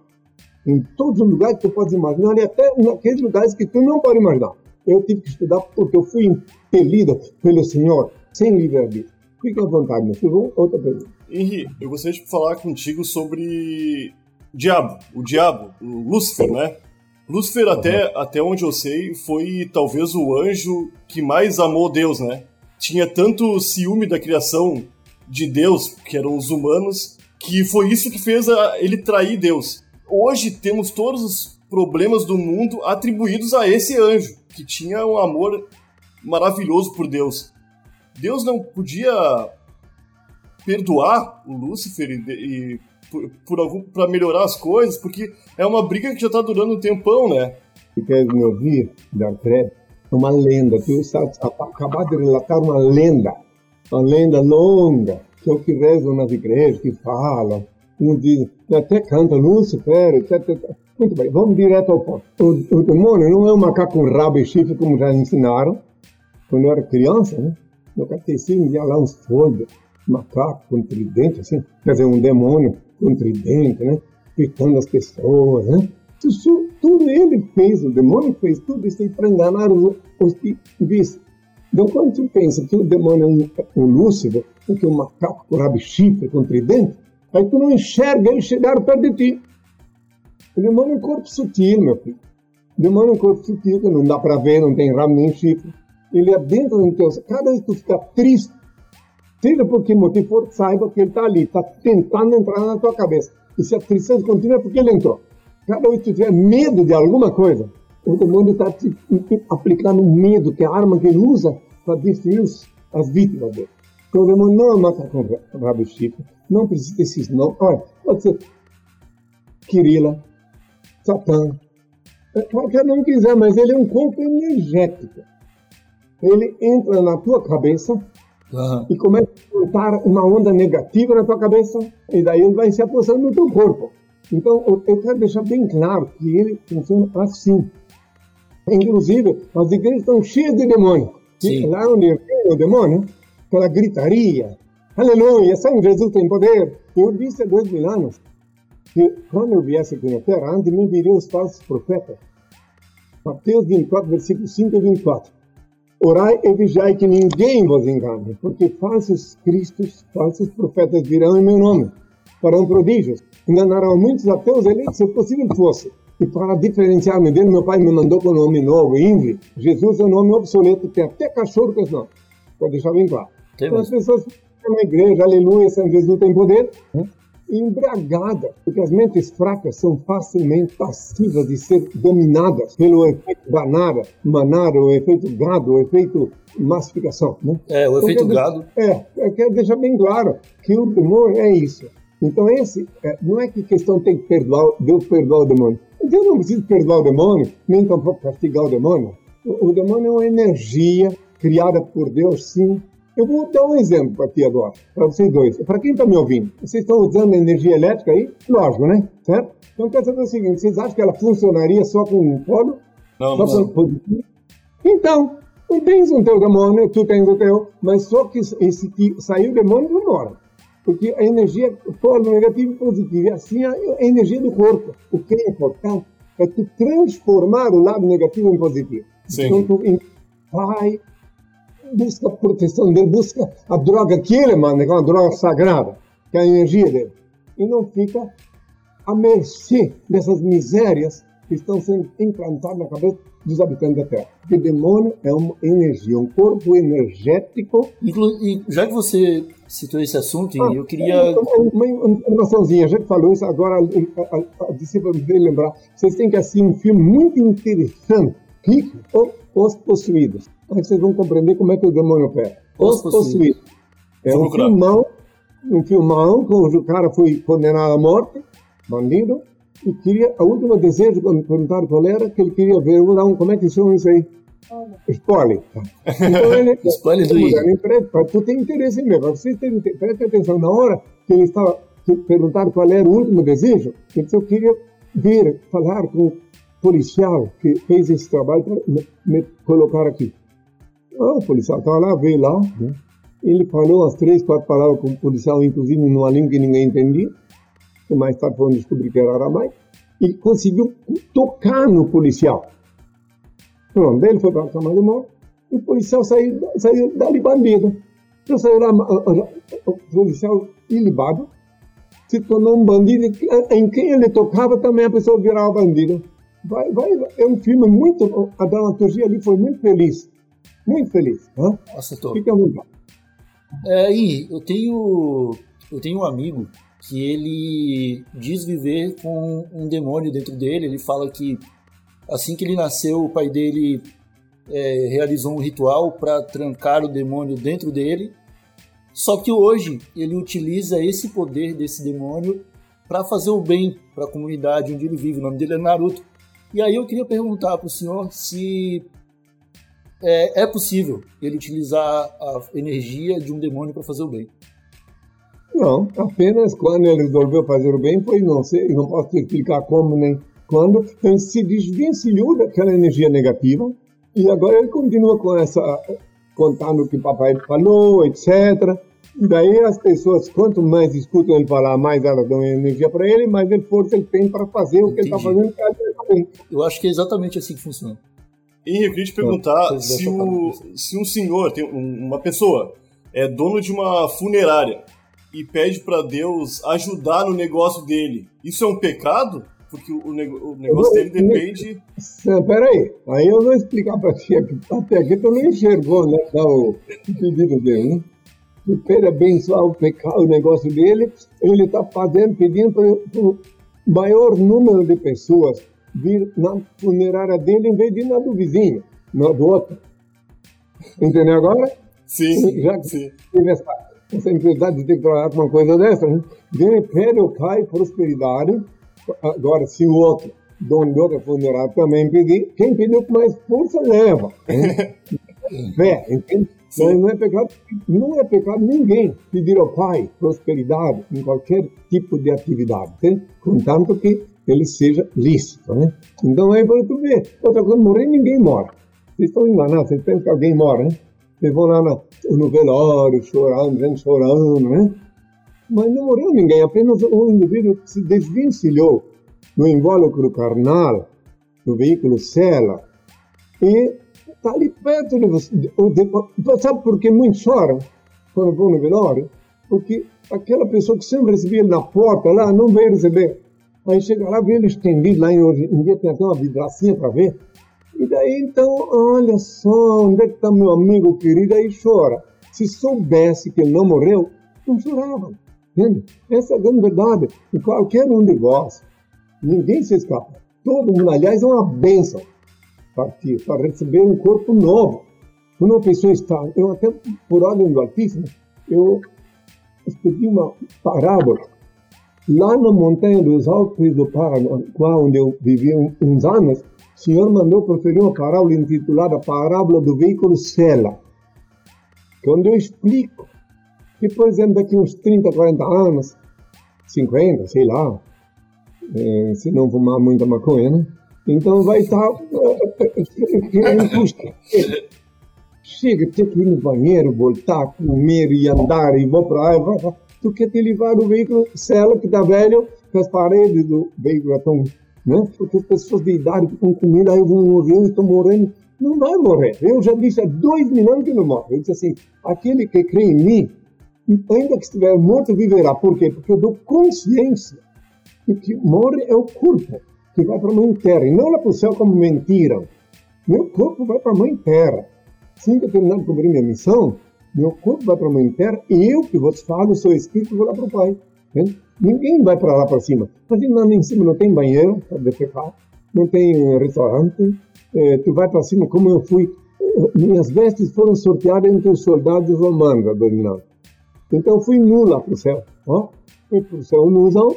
Em todos os lugares que tu pode imaginar, e até naqueles lugares que tu não pode imaginar. Eu tive que estudar porque eu fui impelido pelo Senhor, sem livre-arbítrio. Fique à vontade, meu filho. Outra pergunta. Henri, eu gostaria de falar contigo sobre Diabo, o Diabo, o Lúcifer, né? Lúcifer, até, até onde eu sei, foi talvez o anjo que mais amou Deus, né? Tinha tanto ciúme da criação de Deus, que eram os humanos, que foi isso que fez a- ele trair Deus. Hoje temos todos os problemas do mundo atribuídos a esse anjo, que tinha um amor maravilhoso por Deus. Deus não podia perdoar o Lúcifer e, e por, por algum para melhorar as coisas, porque é uma briga que já tá durando um tempão, né? que queres me ouvir, é uma lenda. Tu estás a- acabado de relatar uma lenda, uma lenda longa, que é o que rezam nas igrejas, que falam, um diz, até canta Lúcifer, etc, etc. Muito bem, vamos direto ao ponto. O, o demônio não é um macaco com rabo e chifre, como já ensinaram, quando eu era criança, né? No catecismo ia lá uns folhas, macaco com tridente, assim, quer dizer, um demônio com tridente, né? Gritando as pessoas, né? Isso, tudo ele fez, o demônio fez tudo isso para enganar os, os que vissem. Então, quando tu pensa que o demônio é um, um Lúcifer, ou que é um macaco com rabo chifre, com tridente, aí tu não enxerga ele chegar perto de ti. O demônio é um corpo sutil, meu filho. O demônio é um corpo sutil que não dá para ver, não tem rabo nem chifre. Ele é dentro do teu... Cada vez que tu fica triste, seja por que motivo for, saiba que ele está ali, está tentando entrar na tua cabeça. E se a tristeza continua, é porque ele entrou. Cada vez que tu tiver medo de alguma coisa, o demônio está te aplicando medo, que é a arma que ele usa para destruir as vítimas dele. Então o demônio não mata com ra- rabo chifre, não precisa desses nomes. Olha, pode ser Kirila, Satã, é, qualquer nome quiser, mas ele é um corpo energético. Ele entra na tua cabeça Aham. e começa a soltar uma onda negativa na tua cabeça e daí ele vai se apossando no teu corpo. Então, eu eu quero deixar bem claro que ele funciona assim. Inclusive, as igrejas estão cheias de demônio. Sim. Lá onde vem o demônio, aquela gritaria, aleluia, São Jesus tem poder. Eu disse há dois mil anos que quando eu viesse aqui na Terra, antes de mim viriam os falsos profetas. Mateus 24, versículo 5 e 24. Orai e vigiai que ninguém vos engane, porque falsos cristos, falsos profetas virão em meu nome, farão prodígios, enganarão muitos ateus eleitos, se possível fosse. E para diferenciar-me dele, meu pai me mandou com o nome novo, Ingrid. Jesus é um nome obsoleto, tem até cachorro com esse nome. Pode deixar bem claro. Então as pessoas ficam na igreja, aleluia, São Jesus tem poder. né? Embriagada, porque as mentes fracas são facilmente passivas de ser dominadas pelo efeito banana, manada, o efeito gado, o efeito massificação. Né? É, o efeito quer gado. É, eu quero deixar bem claro que o demônio é isso. Então, esse é, não é que questão tem que perdoar, Deus perdoar o demônio. Deus não precisa perdoar o demônio, nem tampouco castigar o demônio. O, o demônio é uma energia criada por Deus, sim. Eu vou dar um exemplo ti agora, para vocês dois. Para quem está me ouvindo, vocês estão usando energia elétrica aí? Lógico, né? Certo? Então, quer saber o seguinte: vocês acham que ela funcionaria só com um polo? Não, Só não. com positivo? Então, tu tens um teu demônio, tu tens o teu, mas só que esse que saiu o demônio vai embora. Porque a energia, polo negativo e positivo, e assim a energia do corpo. O que é importante é tu transformar o lado negativo em positivo. Sim. Então tu vai, busca a proteção dele, busca a droga que ele manda, que é uma droga sagrada, que é a energia dele. E não fica à mercê dessas misérias que estão sendo implantadas na cabeça dos habitantes da Terra. Porque demônio é uma energia, um corpo energético. Inclu e já que você citou esse assunto, Henrique, eu queria. Uma, uma informaçãozinha, já que falou isso, agora a, a, a discípula me veio lembrar. Vocês têm que assistir um filme muito interessante, que o- Os Possuídos. Aí vocês vão compreender como é que o demônio opera. Os Os Possuídos. Possuídos. É Vou um procurar. filmão, um filmão, cujo cara foi condenado à morte, bandido, e queria, a última desejo, quando perguntaram qual era, que ele queria ver, vou dar um, como é que chama isso aí? Spoiler. Então ele, Spoiler do pra Tu tem interesse em ver, pra vocês terem, preste atenção, na hora que ele estava, que perguntaram qual era o último desejo, ele disse, eu queria ver, falar com o policial que fez esse trabalho para me, me colocar aqui. Ah, o policial estava lá, veio lá, né? ele falou as três, quatro palavras com o policial, inclusive numa língua que ninguém entendia, que mais tarde foram descobrir que era aramaico, e conseguiu tocar no policial. Pronto, ele foi para a cama de morte, e o policial saiu, saiu dali bandido. Então saiu lá, o policial ilibado, se tornou um bandido, e em quem ele tocava também a pessoa virava bandida. Vai, vai, é um filme muito, a dramaturgia ali foi muito feliz, muito feliz. Hã? Acertou. Fica vontade. É, e eu tenho eu tenho um amigo que ele diz viver com um demônio dentro dele. Ele fala que assim que ele nasceu, o pai dele é, realizou um ritual para trancar o demônio dentro dele. Só que hoje ele utiliza esse poder desse demônio para fazer o bem para a comunidade onde ele vive. O nome dele é Naruto. E aí eu queria perguntar para o senhor se é, é possível ele utilizar a energia de um demônio para fazer o bem. Não, apenas quando ele resolveu fazer o bem, foi não sei, não posso explicar como nem quando, ele se desvencilhou daquela energia negativa e agora ele continua com essa, contando o que papai falou, etc. E daí as pessoas, quanto mais escutam ele falar, mais elas dão energia para ele, mais ele força ele tem para fazer o que ele está fazendo. ele tá bem. Eu acho que é exatamente assim que funciona. Henrique, eu queria te perguntar é, se, o, se um senhor, tem um- uma pessoa, é dono de uma funerária e pede para Deus ajudar no negócio dele, isso é um pecado? Porque o, negócio dele depende. Não, peraí, aí eu vou explicar para ti, aqui, até aqui tu não enxergou né, o pedido dele, né? Que abençoar o pecado, o negócio dele, ele está fazendo, pedindo para o maior número de pessoas vir na funerária dele em vez de ir na do vizinho, na do outro. Entendeu agora? Sim, Já que sim. teve essa, essa de ter que trabalhar com uma coisa dessa, né? Ao pai prosperidade. Agora, se o outro, dono de outra funerária, também pedir, quem pediu com mais força leva. né? Fé, entende? Mas não é pecado, não é pecado ninguém pedir ao pai prosperidade em qualquer tipo de atividade, contanto que ele seja lícito, né? Então aí para tu ver, outra coisa, morrer ninguém morre. Vocês estão enganados, vocês pensam que alguém morre, né? Vocês vão lá no, no velório, chorando, chorando, né? Mas não morreu ninguém, apenas um indivíduo se desvencilhou do invólucro carnal, do veículo cela, e está ali perto de de- Sabe por que muitos choram quando vão no velório? Porque aquela pessoa que sempre recebia na porta lá não veio receber. Aí chega lá, vê ele estendido lá em em dia tem até uma vidracinha para ver. E daí então, olha só, onde é que está meu amigo querido? Aí chora. Se soubesse que ele não morreu, não chorava. Entende? Essa é a grande verdade. E qualquer um de vós, ninguém se escapa. Todo mundo, aliás, é uma bênção partir, para receber um corpo novo. Uma pessoa está, eu até, por ordem do Altíssimo, eu escrevi uma parábola. Lá na montanha dos Alpes do Paraná, onde eu vivi uns anos, o Senhor mandou proferir uma parábola intitulada Parábola do Veículo Sela, onde eu explico que, por exemplo, daqui uns 30, 40 anos, 50, sei lá, é, se não fumar muita maconha, né? Então vai estar querendo custa. Chega, tem que ir no banheiro, voltar, comer e andar e vou para lá. Tu quer te levar o veículo, cela que está velho, que as paredes do veículo estão né? Porque as pessoas de idade ficam com medo, aí vou morrer, eu morrendo. Não vai morrer. Eu já disse há dois mil anos que não morre. Eu disse assim, aquele que crê em mim, ainda que estiver morto, viverá. Por quê? Porque eu dou consciência de que morre é o corpo, que vai para a mãe terra, e não lá para o céu como mentiram. Meu corpo vai para a mãe terra. Assim que eu terminar de cumprir minha missão, meu corpo vai para a mãe terra, e eu que vos falo, sou espírito, vou lá para o Pai. Entende? Ninguém vai para lá para cima. Mas lá em cima não tem banheiro para defecar, não tem restaurante. É, tu vai para cima, como eu fui. Minhas vestes foram sorteadas entre os soldados romanos dominando. Então fui nu lá para o céu. Ó, fui para o céu nuzão,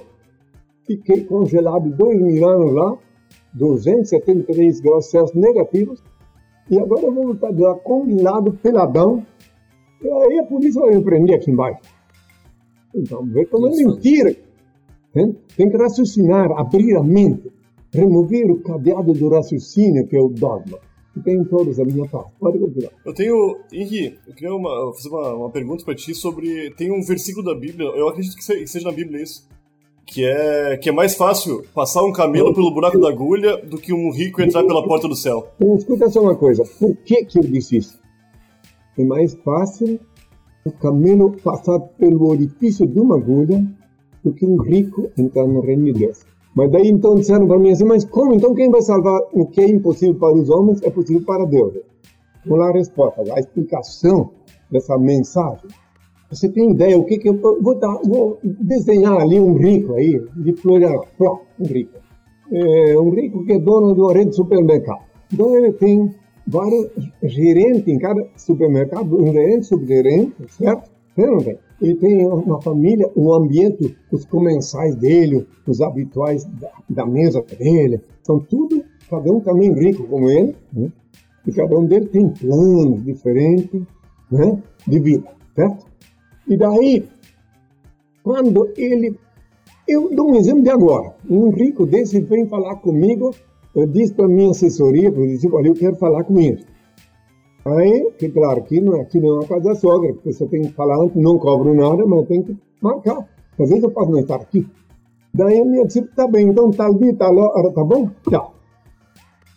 fiquei congelado dois mil anos lá, 273 graus Celsius negativos, e agora eu vou voltar de lá combinado, peladão, e aí a polícia vai me prender aqui embaixo. Então, vê como é mentira. Tem que raciocinar, abrir a mente, remover o cadeado do raciocínio, que é o dogma. E tem todos a minha parte. Pode continuar. Eu tenho. Henri, eu queria uma, fazer uma, uma pergunta para ti sobre. Tem um versículo da Bíblia, eu acredito que seja na Bíblia isso. Que é, que é mais fácil passar um camelo pelo buraco da agulha do que um rico entrar pela porta do céu. Então, escuta só uma coisa. Por que, que eu disse isso? É mais fácil o camelo passar pelo orifício de uma agulha do que um rico entrar no reino de Deus. Mas daí então disseram para mim assim, mas como? Então quem vai salvar o que é impossível para os homens é possível para Deus? Vou lá a resposta, a explicação dessa mensagem. Você tem ideia o que que eu vou, dar, vou desenhar ali um rico aí, de Florianópolis, um rico. É, um rico que é dono de uma rede de supermercado. Então ele tem vários gerentes em cada supermercado, um gerente, subgerente, certo? Tem? Ele tem uma família, um ambiente, os comensais dele, os habituais da, da mesa dele, são tudo, cada um também rico como ele, né? e cada um deles tem planos diferentes né? de vida, certo? E daí, quando ele. Eu dou um exemplo de agora. Um rico desse vem falar comigo disse para minha assessoria, eu disse, olha, eu quero falar com ele. Aí, que claro, aqui não, aqui não é uma casa da sogra, a pessoa tem que falar antes, não cobro nada, mas tem que marcar. Às vezes eu posso não estar aqui. Daí a minha discípula, tá bem, então tal dia, tal hora, tá bom? Tchau.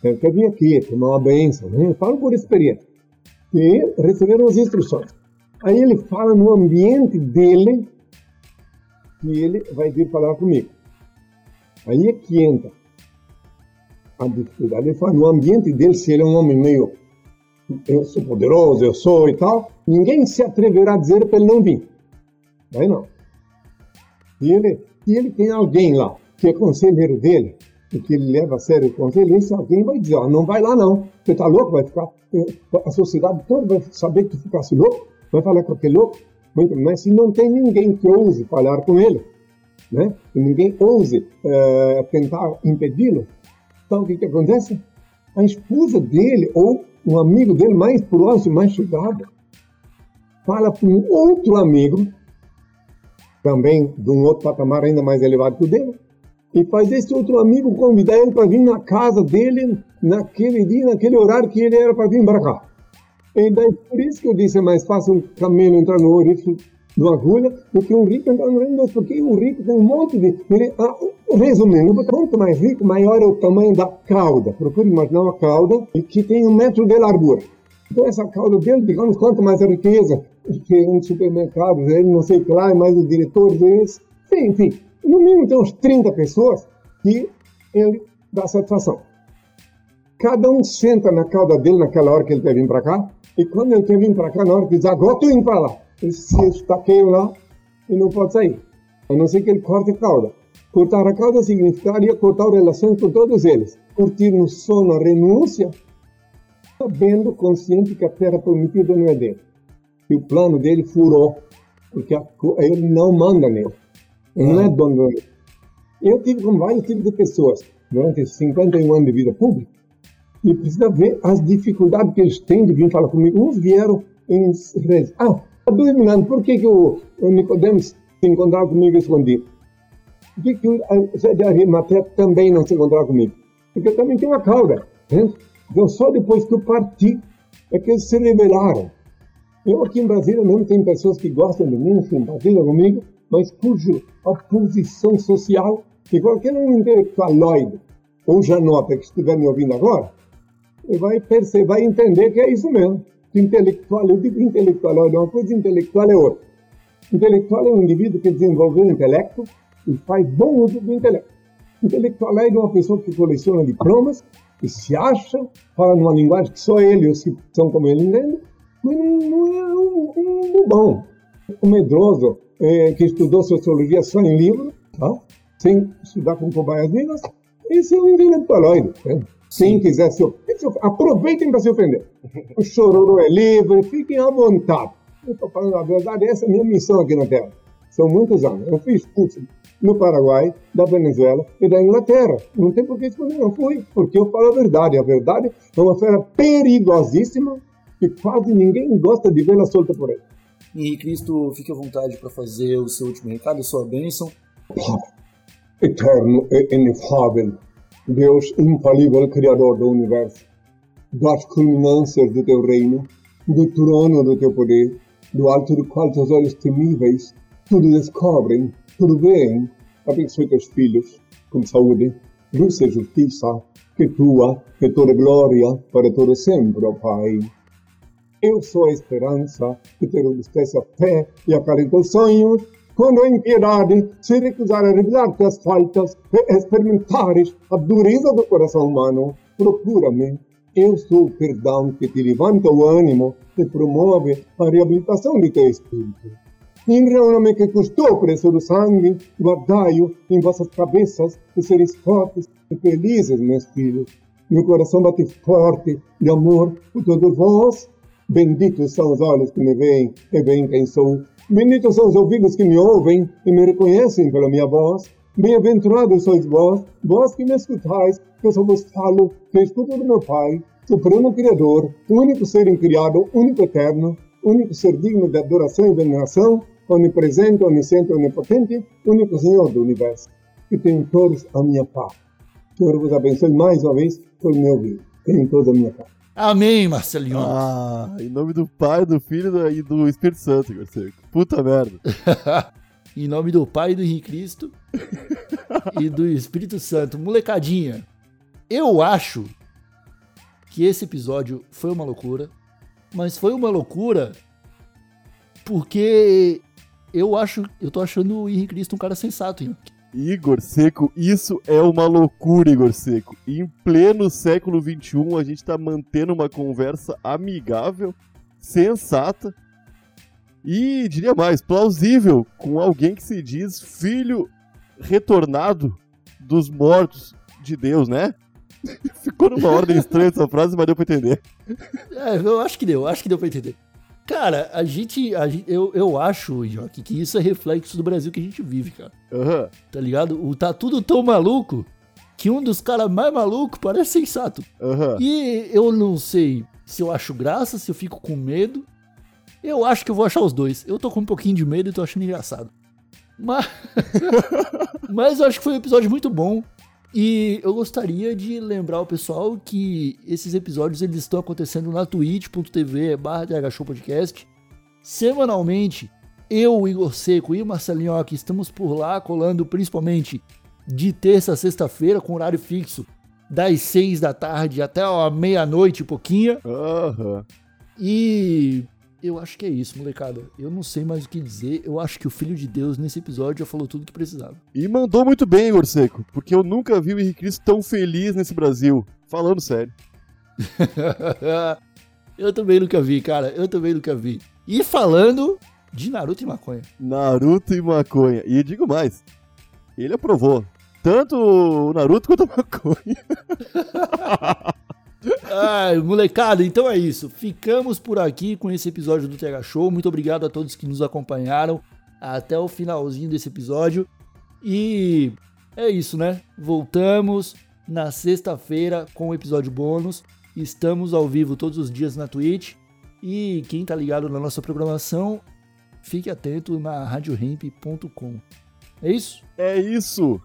Eu quero vir aqui, tomar uma benção, né? Eu falo por experiência. E receberam as instruções. Aí ele fala no ambiente dele que ele vai vir falar comigo. Aí é que entra a dificuldade. Ele fala, no ambiente dele, se ele é um homem meio, eu sou poderoso, eu sou e tal, ninguém se atreverá a dizer para ele não vir. Daí não. E ele, e ele tem alguém lá, que é conselheiro dele, e que ele leva a sério o conselho, esse alguém vai dizer, ó, não vai lá não, você tá louco, vai ficar, a sociedade toda vai saber que tu ficasse louco, vai falar com aquele louco, mas se não tem ninguém que ouse falar com ele, né? E ninguém ouse uh, tentar impedi-lo, então, o que, que acontece? A esposa dele, ou um amigo dele mais próximo, mais chegado, fala para um outro amigo, também de um outro patamar ainda mais elevado que o dele, e faz esse outro amigo convidar ele para vir na casa dele naquele dia, naquele horário que ele era para vir para cá. E daí, por isso que eu disse, é mais fácil um camelo entrar no orifício uma agulha do que um rico entrar no reino de porque o rico tem um monte de... Ele, ah, Resumindo, quanto mais rico, maior é o tamanho da cauda. Procure imaginar uma cauda que tem um metro de largura. Então, essa cauda dele, digamos, quanto mais a riqueza que um supermercado, ele não sei o que lá, mais os diretores deles. Enfim, no mínimo tem uns 30 pessoas que ele dá satisfação. Cada um senta na cauda dele naquela hora que ele quer vir para cá, e quando ele quer vir para cá, na hora que diz, agora estou indo para lá, ele se estaqueia lá e não pode sair. a não ser que ele corte a cauda. Cortar a cauda significaria cortar relações com todos eles. Curtir no sono a renúncia, sabendo, consciente que a terra prometida não é dele. E o plano dele furou, porque a, ele não manda nele. Ele não é dono dele. Eu tive com vários tipos de pessoas durante 51 anos de vida pública e precisa ver as dificuldades que eles têm de vir falar comigo. Uns vieram em redes. Ah, anos, por que, que o, Nicodemos se encontrava comigo escondido? Por que, que o Zé de Arimatea também não se encontrava comigo? Porque também tenho uma cauda. Então, só depois que eu parti é que eles se revelaram. Eu aqui em Brasília não tenho pessoas que gostam de mim, simpatizam comigo, mas cuja posição social, que qualquer um intelectualoide ou janota que estiver me ouvindo agora, vai perceber, vai entender que é isso mesmo. Intelectual, eu digo intelectual, uma coisa intelectual é outra. Intelectual é um indivíduo que desenvolveu o intelecto e faz bom uso do intelecto. Intelectual é uma pessoa que coleciona diplomas, que se acha, fala numa linguagem que só ele ou os que são como ele entende, mas não é um, um, um medroso é, que estudou sociologia só em livro, tá? sem estudar com cobaias negras, esse é um intelectualoide. Né? Quem quiser se aproveitem para se ofender. O chororô é livre, fiquem à vontade. Eu estou falando a verdade, essa é a minha missão aqui na Terra. São muitos anos. Eu fiz curso no Paraguai, da Venezuela e da Inglaterra. Não tem por que esconder, não fui, porque eu falo a verdade. A verdade é uma fera perigosíssima que quase ninguém gosta de vê-la solta por aí. E Cristo, fique à vontade para fazer o seu último recado, sua bênção. Eterno e inefável, Deus infalível, Criador do Universo, das culminâncias do teu reino, do trono do teu poder, do alto do qual teus olhos temíveis tudo descobrem, tudo veem, abençoe teus filhos com saúde, luz e justiça, que tua, que toda glória para todo sempre, ó Pai. Eu sou a esperança que te robustece a fé e acalenta os sonhos, quando a impiedade se recusar a revelar tuas faltas e experimentares a dureza do coração humano, procura-me. Eu sou o perdão que te levanta o ânimo e promove a reabilitação de teu espírito. Inreuname que custou preço do sangue, guardai-o em vossas cabeças e seres fortes e felizes, meus filhos. Meu coração bate forte de amor por todos vós. Benditos são os olhos que me veem e veem quem sou. Benditos são os ouvidos que me ouvem e me reconhecem pela minha voz. Bem-aventurados sois vós, vós que me escutais, que eu vos falo, que escuto do meu Pai, Supremo Criador, único ser incriado, único eterno, único ser digno de adoração e veneração, onipresente, onisciente, onipotente, único Senhor do universo. Que tenham todos a minha paz. Senhor vos abençoe mais uma vez por me ouvir. Tenham todos a minha paz. Amém, Marcelinho. Ah, em nome do Pai, do Filho e do Espírito Santo, Garcia. Puta merda. em nome do Pai do Henrique Cristo e do Espírito Santo. Molecadinha, eu acho que esse episódio foi uma loucura, mas foi uma loucura porque eu acho, eu tô achando o Henrique Cristo um cara sensato, hein? Igor Seco, isso é uma loucura, Igor Seco. Em pleno século XXI, a gente tá mantendo uma conversa amigável, sensata e, diria mais, plausível com alguém que se diz filho retornado dos mortos de Deus, né? Ficou numa ordem estranha essa frase, mas deu pra entender. É, eu acho que deu, acho que deu pra entender. Cara, a gente. A eu, eu acho, Joque, que isso é reflexo do Brasil que a gente vive, cara. Uhum. Tá ligado? O, tá tudo tão maluco que um dos caras mais malucos parece sensato. Uhum. E eu não sei se eu acho graça, se eu fico com medo. Eu acho que eu vou achar os dois. Eu tô com um pouquinho de medo e tô achando engraçado. Mas. Mas eu acho que foi um episódio muito bom. E eu gostaria de lembrar o pessoal que esses episódios eles estão acontecendo na twitch.tv barra Podcast. Semanalmente, eu, o Igor Seco e o Marcelinho aqui estamos por lá colando principalmente de terça a sexta-feira com horário fixo das seis da tarde até a meia-noite e pouquinho. Uhum. E eu acho que é isso, molecada. Eu não sei mais o que dizer. Eu acho que o Filho de Deus nesse episódio já falou tudo que precisava. E mandou muito bem, Igor Seco, porque eu nunca vi o Henrique Cristo tão feliz nesse Brasil. Falando sério. eu também nunca vi, cara. Eu também nunca vi. E falando de Naruto e maconha. Naruto e maconha. E digo mais, ele aprovou tanto o Naruto quanto a maconha. Ai, molecada, então é isso. Ficamos por aqui com esse episódio do TH Show. Muito obrigado a todos que nos acompanharam até o finalzinho desse episódio. E é isso, né? Voltamos na sexta-feira com o episódio bônus. Estamos ao vivo todos os dias na Twitch. E quem tá ligado na nossa programação, fique atento na radiohemp.com. É isso? É isso!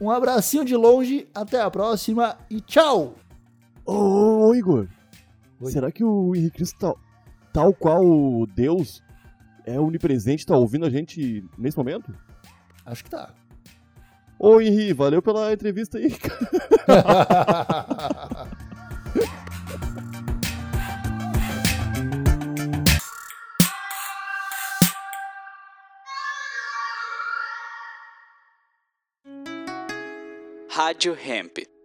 Um abracinho de longe, até a próxima e tchau! Ô, ô, Igor, Oi. será que o Henrique Cristo, tal, tal qual o Deus, é onipresente, tá ouvindo a gente nesse momento? Acho que tá. Ô, Henrique, valeu pela entrevista aí. Rádio Hemp.